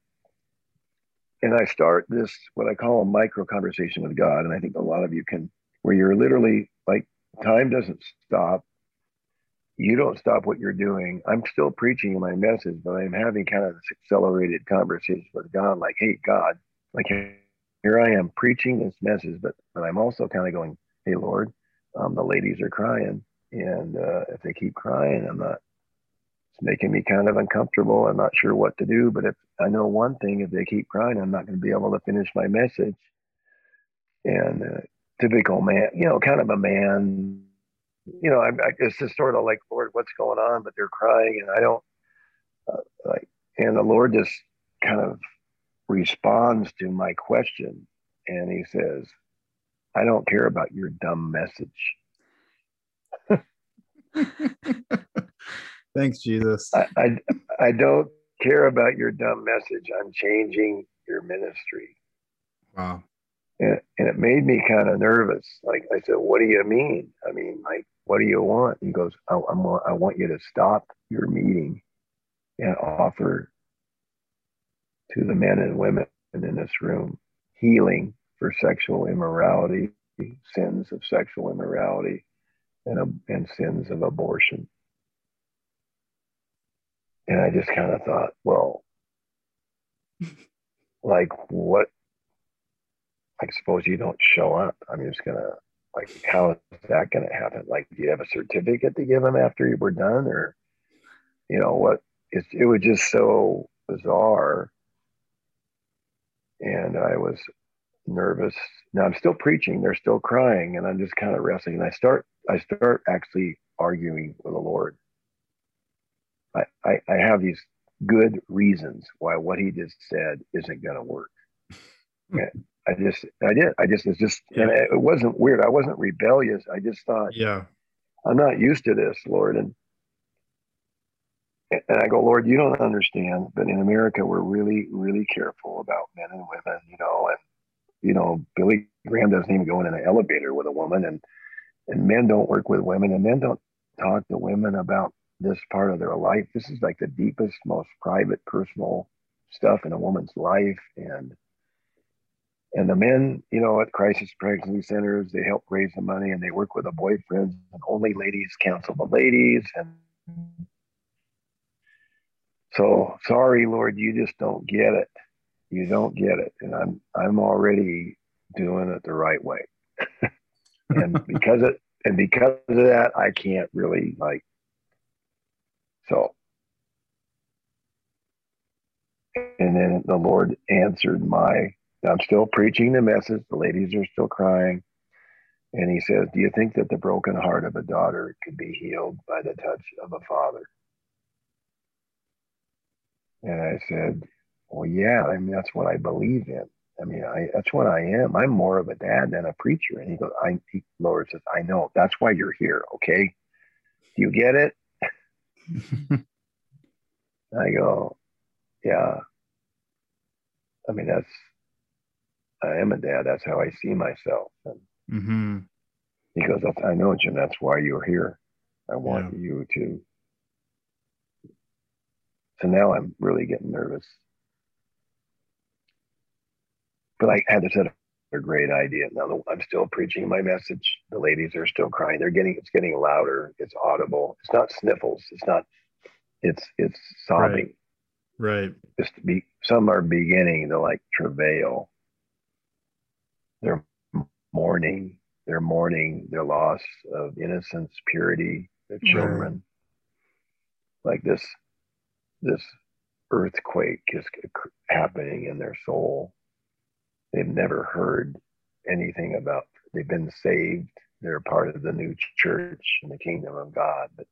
And I start this, what I call a micro conversation with God. And I think a lot of you can, where you're literally like, time doesn't stop. You don't stop what you're doing. I'm still preaching my message, but I'm having kind of this accelerated conversation with God, like, hey, God, like, here I am preaching this message, but but I'm also kind of going, hey Lord, um, the ladies are crying, and uh, if they keep crying, I'm not. It's making me kind of uncomfortable. I'm not sure what to do, but if I know one thing, if they keep crying, I'm not going to be able to finish my message. And uh, typical man, you know, kind of a man, you know, I'm, I, it's just sort of like, Lord, what's going on? But they're crying, and I don't uh, like. And the Lord just kind of responds to my question and he says, I don't care about your dumb message. Thanks, Jesus. I, I, I, don't care about your dumb message. I'm changing your ministry. Wow. And, and it made me kind of nervous. Like I said, what do you mean? I mean, like, what do you want? He goes, I, I'm, I want you to stop your meeting and offer to the men and women in this room healing for sexual immorality, sins of sexual immorality, and, and sins of abortion. And I just kind of thought, well, like what? I suppose you don't show up. I'm just gonna like, how is that gonna happen? Like, do you have a certificate to give them after you were done, or you know what? It, it was just so bizarre and I was nervous. Now I'm still preaching; they're still crying, and I'm just kind of wrestling. And I start, I start actually arguing with the Lord. I, I, I have these good reasons why what He just said isn't going to work. Hmm. I just, I did, I just, was just, yeah. and it wasn't weird. I wasn't rebellious. I just thought, yeah, I'm not used to this, Lord, and and I go, Lord, you don't understand, but in America, we're really, really careful about men and women, you know, and, you know, Billy Graham doesn't even go in an elevator with a woman and, and men don't work with women and men don't talk to women about this part of their life. This is like the deepest, most private, personal stuff in a woman's life. And, and the men, you know, at crisis pregnancy centers, they help raise the money and they work with the boyfriends and only ladies counsel the ladies. And so sorry, Lord, you just don't get it. You don't get it. And I'm I'm already doing it the right way. and because it and because of that, I can't really like so and then the Lord answered my I'm still preaching the message. The ladies are still crying. And he says, Do you think that the broken heart of a daughter could be healed by the touch of a father? And I said, well, yeah, I mean, that's what I believe in. I mean, I, that's what I am. I'm more of a dad than a preacher. And he goes, I, he, Lord says, I know. That's why you're here. Okay. Do you get it? I go, yeah. I mean, that's, I am a dad. That's how I see myself. And mm-hmm. he goes, I know, Jim. That's why you're here. I want yeah. you to So now I'm really getting nervous. But I had to set a great idea. Now I'm still preaching my message. The ladies are still crying. They're getting it's getting louder. It's audible. It's not sniffles. It's not. It's it's sobbing. Right. right. Just be. Some are beginning to like travail. They're mourning. They're mourning their loss of innocence, purity, their children. Right. Like this, this earthquake is happening in their soul. They've never heard anything about they've been saved they're part of the new church and the kingdom of god but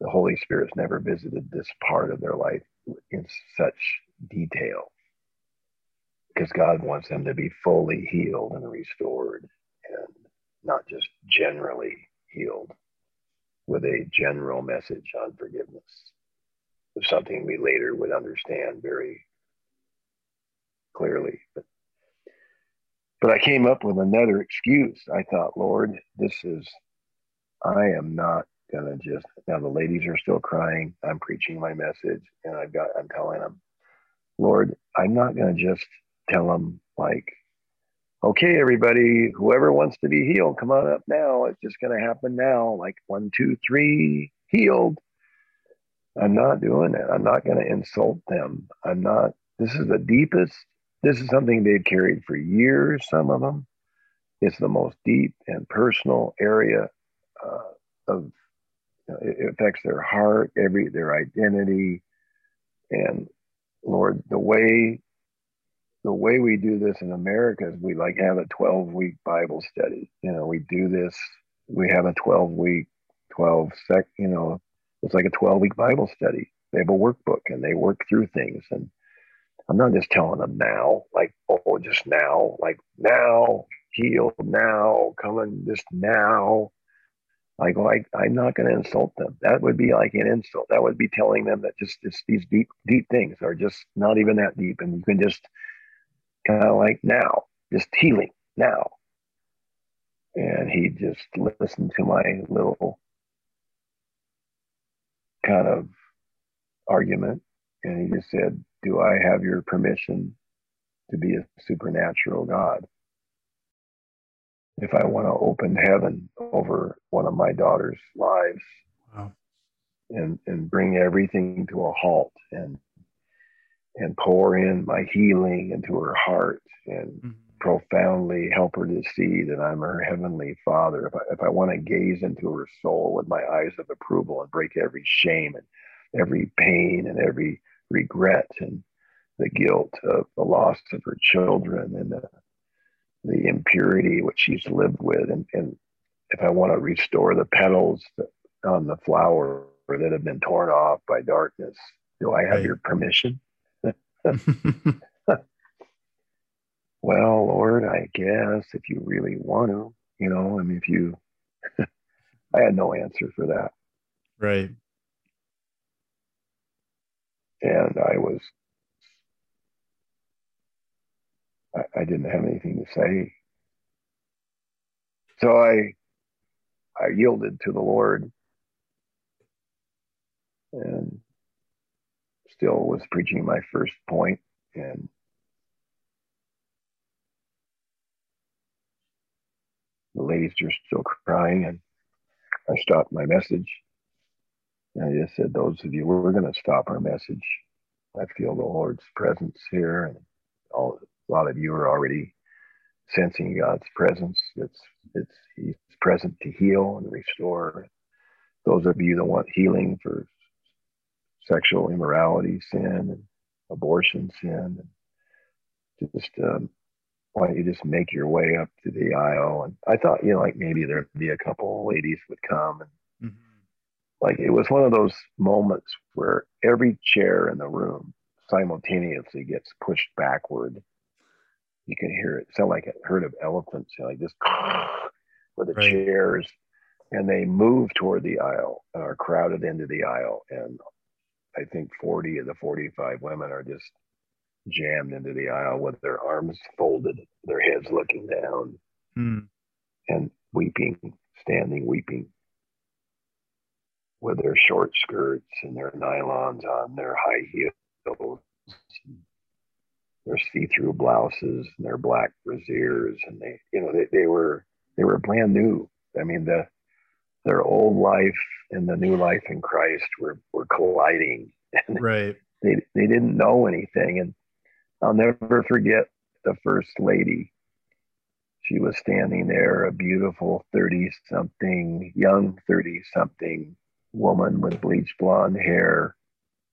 the holy spirit's never visited this part of their life in such detail. Because god wants them to be fully healed and restored and not just generally healed with a general message on forgiveness something we later would understand very clearly but but I came up with another excuse. I thought, Lord, this is, I am not to just, now the ladies are still crying. I'm preaching my message and I've got, I'm telling them, Lord, I'm not to just tell them, like, okay, everybody, whoever wants to be healed, come on up now. It's just to happen now. Like one, two, three, healed. I'm not doing it. I'm not going to insult them. I'm not, this is the deepest this is something they've carried for years, some of them. It's the most deep and personal area uh, of, it affects their heart, every their identity. And Lord, the way the way we do this in America is we like have a 12 week Bible study. You know, we do this, we have a 12 week, 12 sec, you know, it's like a 12 week Bible study. They have a workbook and they work through things. And I'm not just telling them now, like, oh, just now, like now, healed now, coming just now. Like, like I'm not going to insult them. That would be like an insult. That would be telling them that just, just these deep, deep things are just not even that deep. And you can just kind of like now, just healing now. And he just listened to my little kind of argument. And he just said, do I have your permission to be a supernatural God? If I want to open heaven over one of my daughter's lives wow. and, and bring everything to a halt and and pour in my healing into her heart and mm-hmm. Profoundly help her to see that I'm her heavenly father. If I, if I want to gaze into her soul with my eyes of approval and break every shame and every pain and every regret and the guilt of the loss of her children and the, the impurity which she's lived with. And, and if I want to restore the petals on the flower that have been torn off by darkness, do I have right. your permission? well, Lord, I guess if you really want to, you know, I mean, if you, I had no answer for that. Right and I was I, I didn't have anything to say. So I I yielded to the Lord and still was preaching my first point and the ladies are still crying and I stopped my message And I just said, those of you, we're going to stop our message. I feel the Lord's presence here, and all, a lot of you are already sensing God's presence. It's it's He's present to heal and restore. Those of you that want healing for sexual immorality, sin, and abortion, sin, and just um, why don't you just make your way up to the aisle? And I thought, you know, like maybe there'd be a couple ladies would come and mm-hmm. like it was one of those moments where every chair in the room simultaneously gets pushed backward. You can hear it sound like a herd of elephants, you know, like this with the right. chairs, and they move toward the aisle and are crowded into the aisle. And I think 40 of the 45 women are just jammed into the aisle with their arms folded, their heads looking down, hmm. and weeping, standing weeping with their short skirts and their nylons on their high heels, their see-through blouses and their black brassieres, and they, you know, they, they were they were brand new. I mean, the their old life and the new life in Christ were were colliding. And right. They they didn't know anything, and I'll never forget the first lady. She was standing there, a beautiful 30 something, young 30 something woman with bleached blonde hair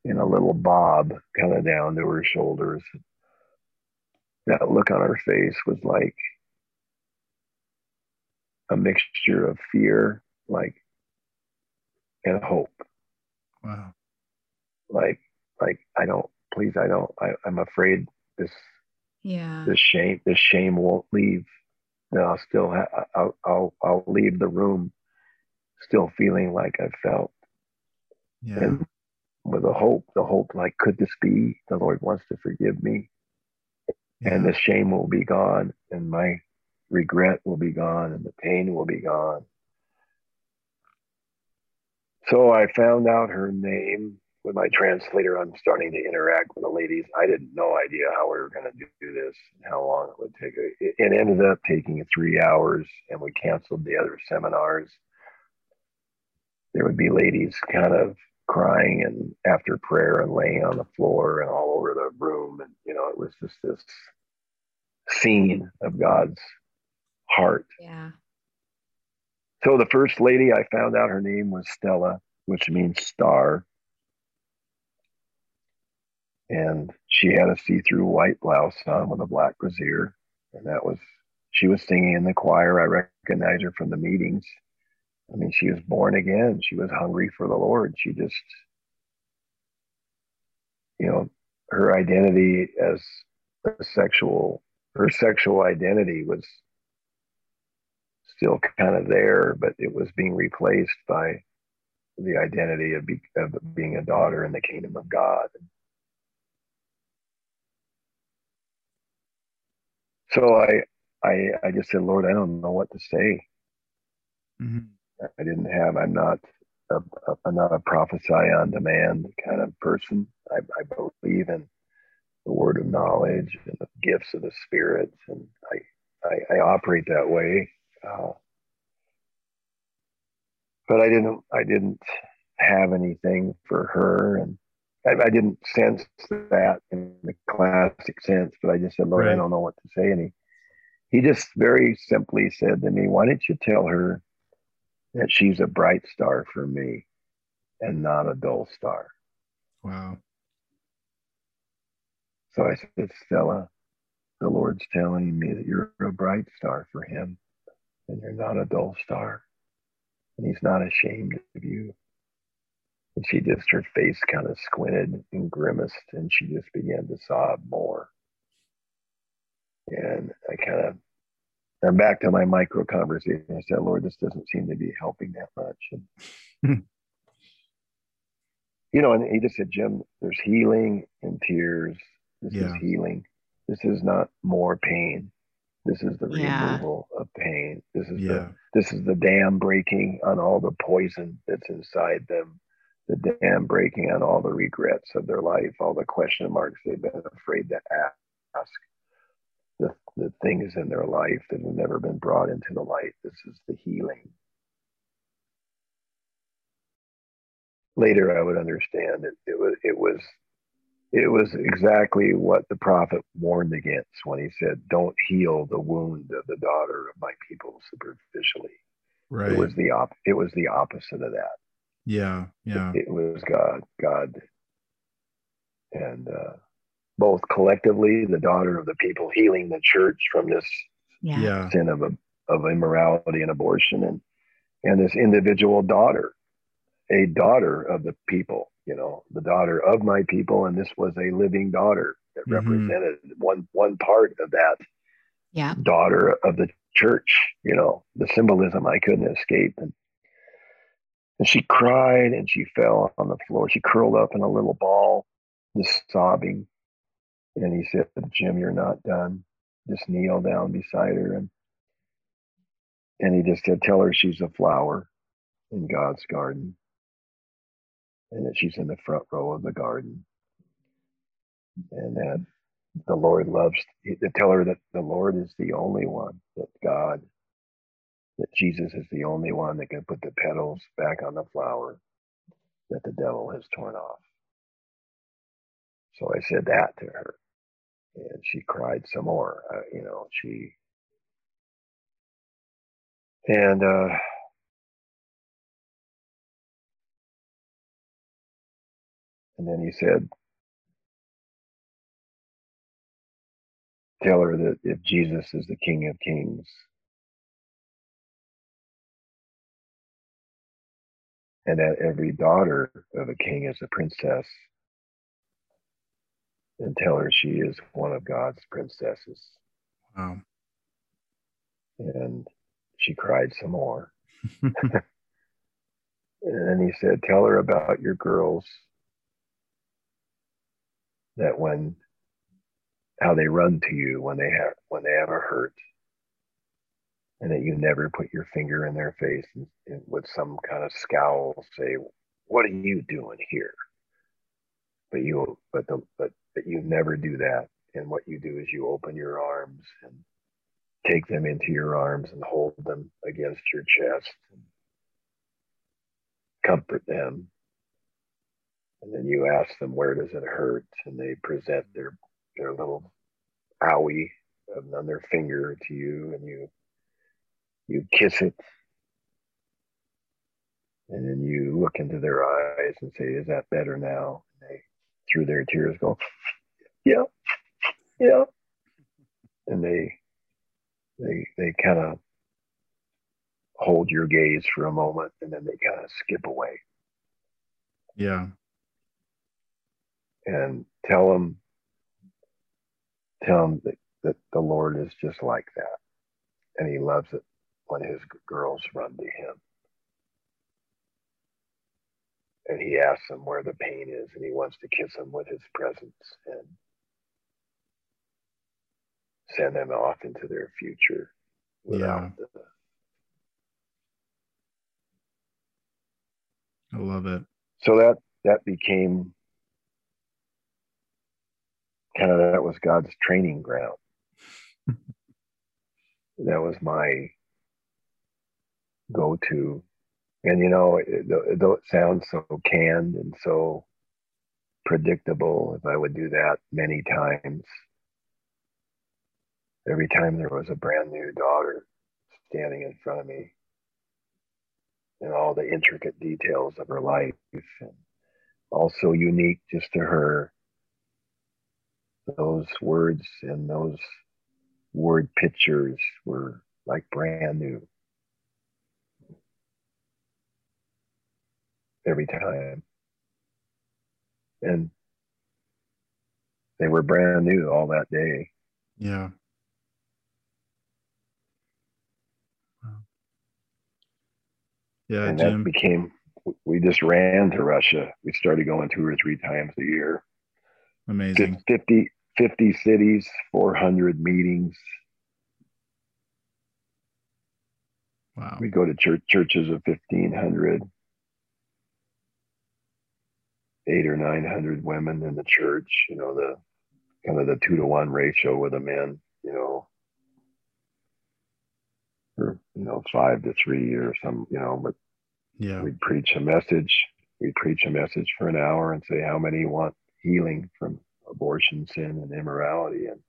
and a little bob kind of down to her shoulders. That look on her face was like a mixture of fear, like, and hope. Wow. Like, like I don't, please, I don't, I, I'm afraid this, yeah, this shame, this shame won't leave. And I'll still, ha- I'll, I'll, I'll leave the room still feeling like I felt. Yeah. And with a hope, the hope like, could this be? The Lord wants to forgive me. Yeah. And the shame will be gone, and my regret will be gone, and the pain will be gone. So I found out her name with my translator. I'm starting to interact with the ladies. I didn't no idea how we were going to do this and how long it would take. It, it ended up taking three hours, and we canceled the other seminars there would be ladies kind of crying and after prayer and laying on the floor and all over the room and you know it was just this scene of god's heart yeah so the first lady i found out her name was stella which means star and she had a see-through white blouse on with a black brassiere and that was she was singing in the choir i recognized her from the meetings I mean, she was born again. She was hungry for the Lord. She just, you know, her identity as a sexual, her sexual identity was still kind of there, but it was being replaced by the identity of, be, of being a daughter in the kingdom of God. So I, I, I just said, Lord, I don't know what to say. Mm-hmm. I didn't have. I'm not. A, a, I'm not a prophesy on demand kind of person. I, I believe in the word of knowledge and the gifts of the spirit, and I I, I operate that way. Uh, but I didn't. I didn't have anything for her, and I, I, didn't sense that in the classic sense. But I just said, Lord, right. I don't know what to say, and he he just very simply said to me, Why don't you tell her that she's a bright star for me and not a dull star. Wow. So I said, Stella, the Lord's telling me that you're a bright star for him and you're not a dull star. And he's not ashamed of you. And she just, her face kind of squinted and grimaced and she just began to sob more. And I kind of I'm back to my micro conversation. I said, Lord, this doesn't seem to be helping that much. And, hmm. you know, and he just said, Jim, there's healing in tears. This yeah. is healing. This is not more pain. This is the yeah. removal of pain. This is yeah. the this is the dam breaking on all the poison that's inside them. The dam breaking on all the regrets of their life, all the question marks they've been afraid to ask the, the things in their life that have never been brought into the light. This is the healing. Later, I would understand that it was it was it was exactly what the prophet warned against when he said, "Don't heal the wound of the daughter of my people superficially." Right. It was the op. It was the opposite of that. Yeah, yeah. It, it was God, God, and uh, both collectively, the daughter of the people, healing the church from this yeah. sin of, a, of immorality and abortion, and and this individual daughter, a daughter of the people, you know, the daughter of my people, and this was a living daughter that mm-hmm. represented one one part of that yeah. daughter of the church, you know, the symbolism I couldn't escape. And, and she cried and she fell on the floor. She curled up in a little ball, just sobbing. And he said, Jim, you're not done. Just kneel down beside her. And, and he just said, Tell her she's a flower in God's garden. and that she's in the front row of the garden, and that the Lord loves to tell her that the Lord is the only one, that God, that Jesus is the only one that can put the petals back on the flower that the devil has torn off. So I said that to her, and she cried some more. Uh, you know, she and uh, and then he said, "Tell her that if Jesus is the King of Kings." And that every daughter of a king is a princess, and tell her she is one of God's princesses. Wow. And she cried some more. and then he said, Tell her about your girls that when how they run to you when they have when they have a hurt and that you never put your finger in their face and, and with some kind of scowl say what are you doing here? But you but the but but you never do that. And what you do is you open your arms and take them into your arms and hold them against your chest and comfort them. And then you ask them where does it hurt? And they present their their little owie on their finger to you and you you kiss it. And then you look into their eyes and say is that better now? And they through their tears go yeah yeah. And they they they kind of hold your gaze for a moment and then they kind of skip away. Yeah. And tell them tell them that, that the lord is just like that and he loves it when his girls run to him and he asks them where the pain is and he wants to kiss them with his presence and send them off into their future without Yeah. the I love it. so that that became kind of that was God's training ground. that was my go-to, and you know, it, it, though it sounds so canned and so predictable, if I would do that many times, every time there was a brand new daughter standing in front of me, and all the intricate details of her life and also unique just to her. Those words and those word pictures were like brand new every time. And they were brand new all that day. Yeah. Wow. Yeah, and Jim. that became, we just ran to Russia. We started going two or three times a year. Amazing. 50, 50 cities, 400 meetings. Wow. We go to church churches of 1500, eight or 900 women in the church, you know, the kind of the two to one ratio with the men, you know, or, you know, five to three or some, you know, but Yeah. we'd preach a message. We'd preach a message for an hour and say how many want healing from abortion, sin, and immorality. And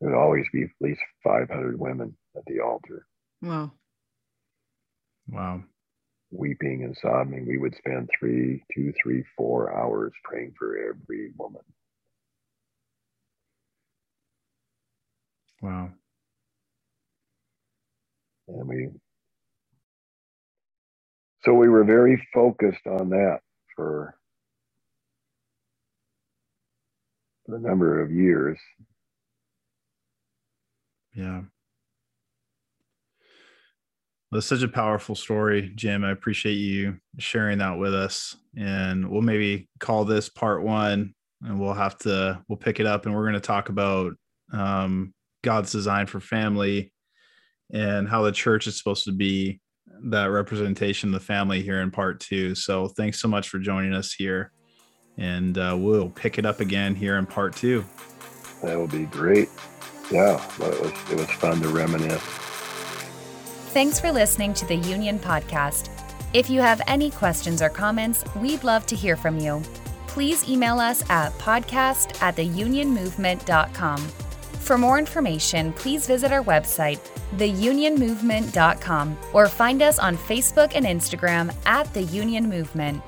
there would always be at least 500 women at the altar Wow. Wow. Weeping and sobbing. We would spend three, two, three, four hours praying for every woman. Wow. And we, so we were very focused on that for, for a number of years. Yeah. It's such a powerful story, Jim. I appreciate you sharing that with us. And we'll maybe call this part one and we'll have to, we'll pick it up and we're going to talk about um, God's design for family and how the church is supposed to be that representation of the family here in part two. So thanks so much for joining us here, and uh, we'll pick it up again here in part two. That would be great. Yeah, it was it was fun to reminisce. Thanks for listening to the Union Podcast. If you have any questions or comments, we'd love to hear from you. Please email us at podcast at theunionmovement.com. For more information, please visit our website, theunionmovement.com, or find us on Facebook and Instagram at The Union Movement.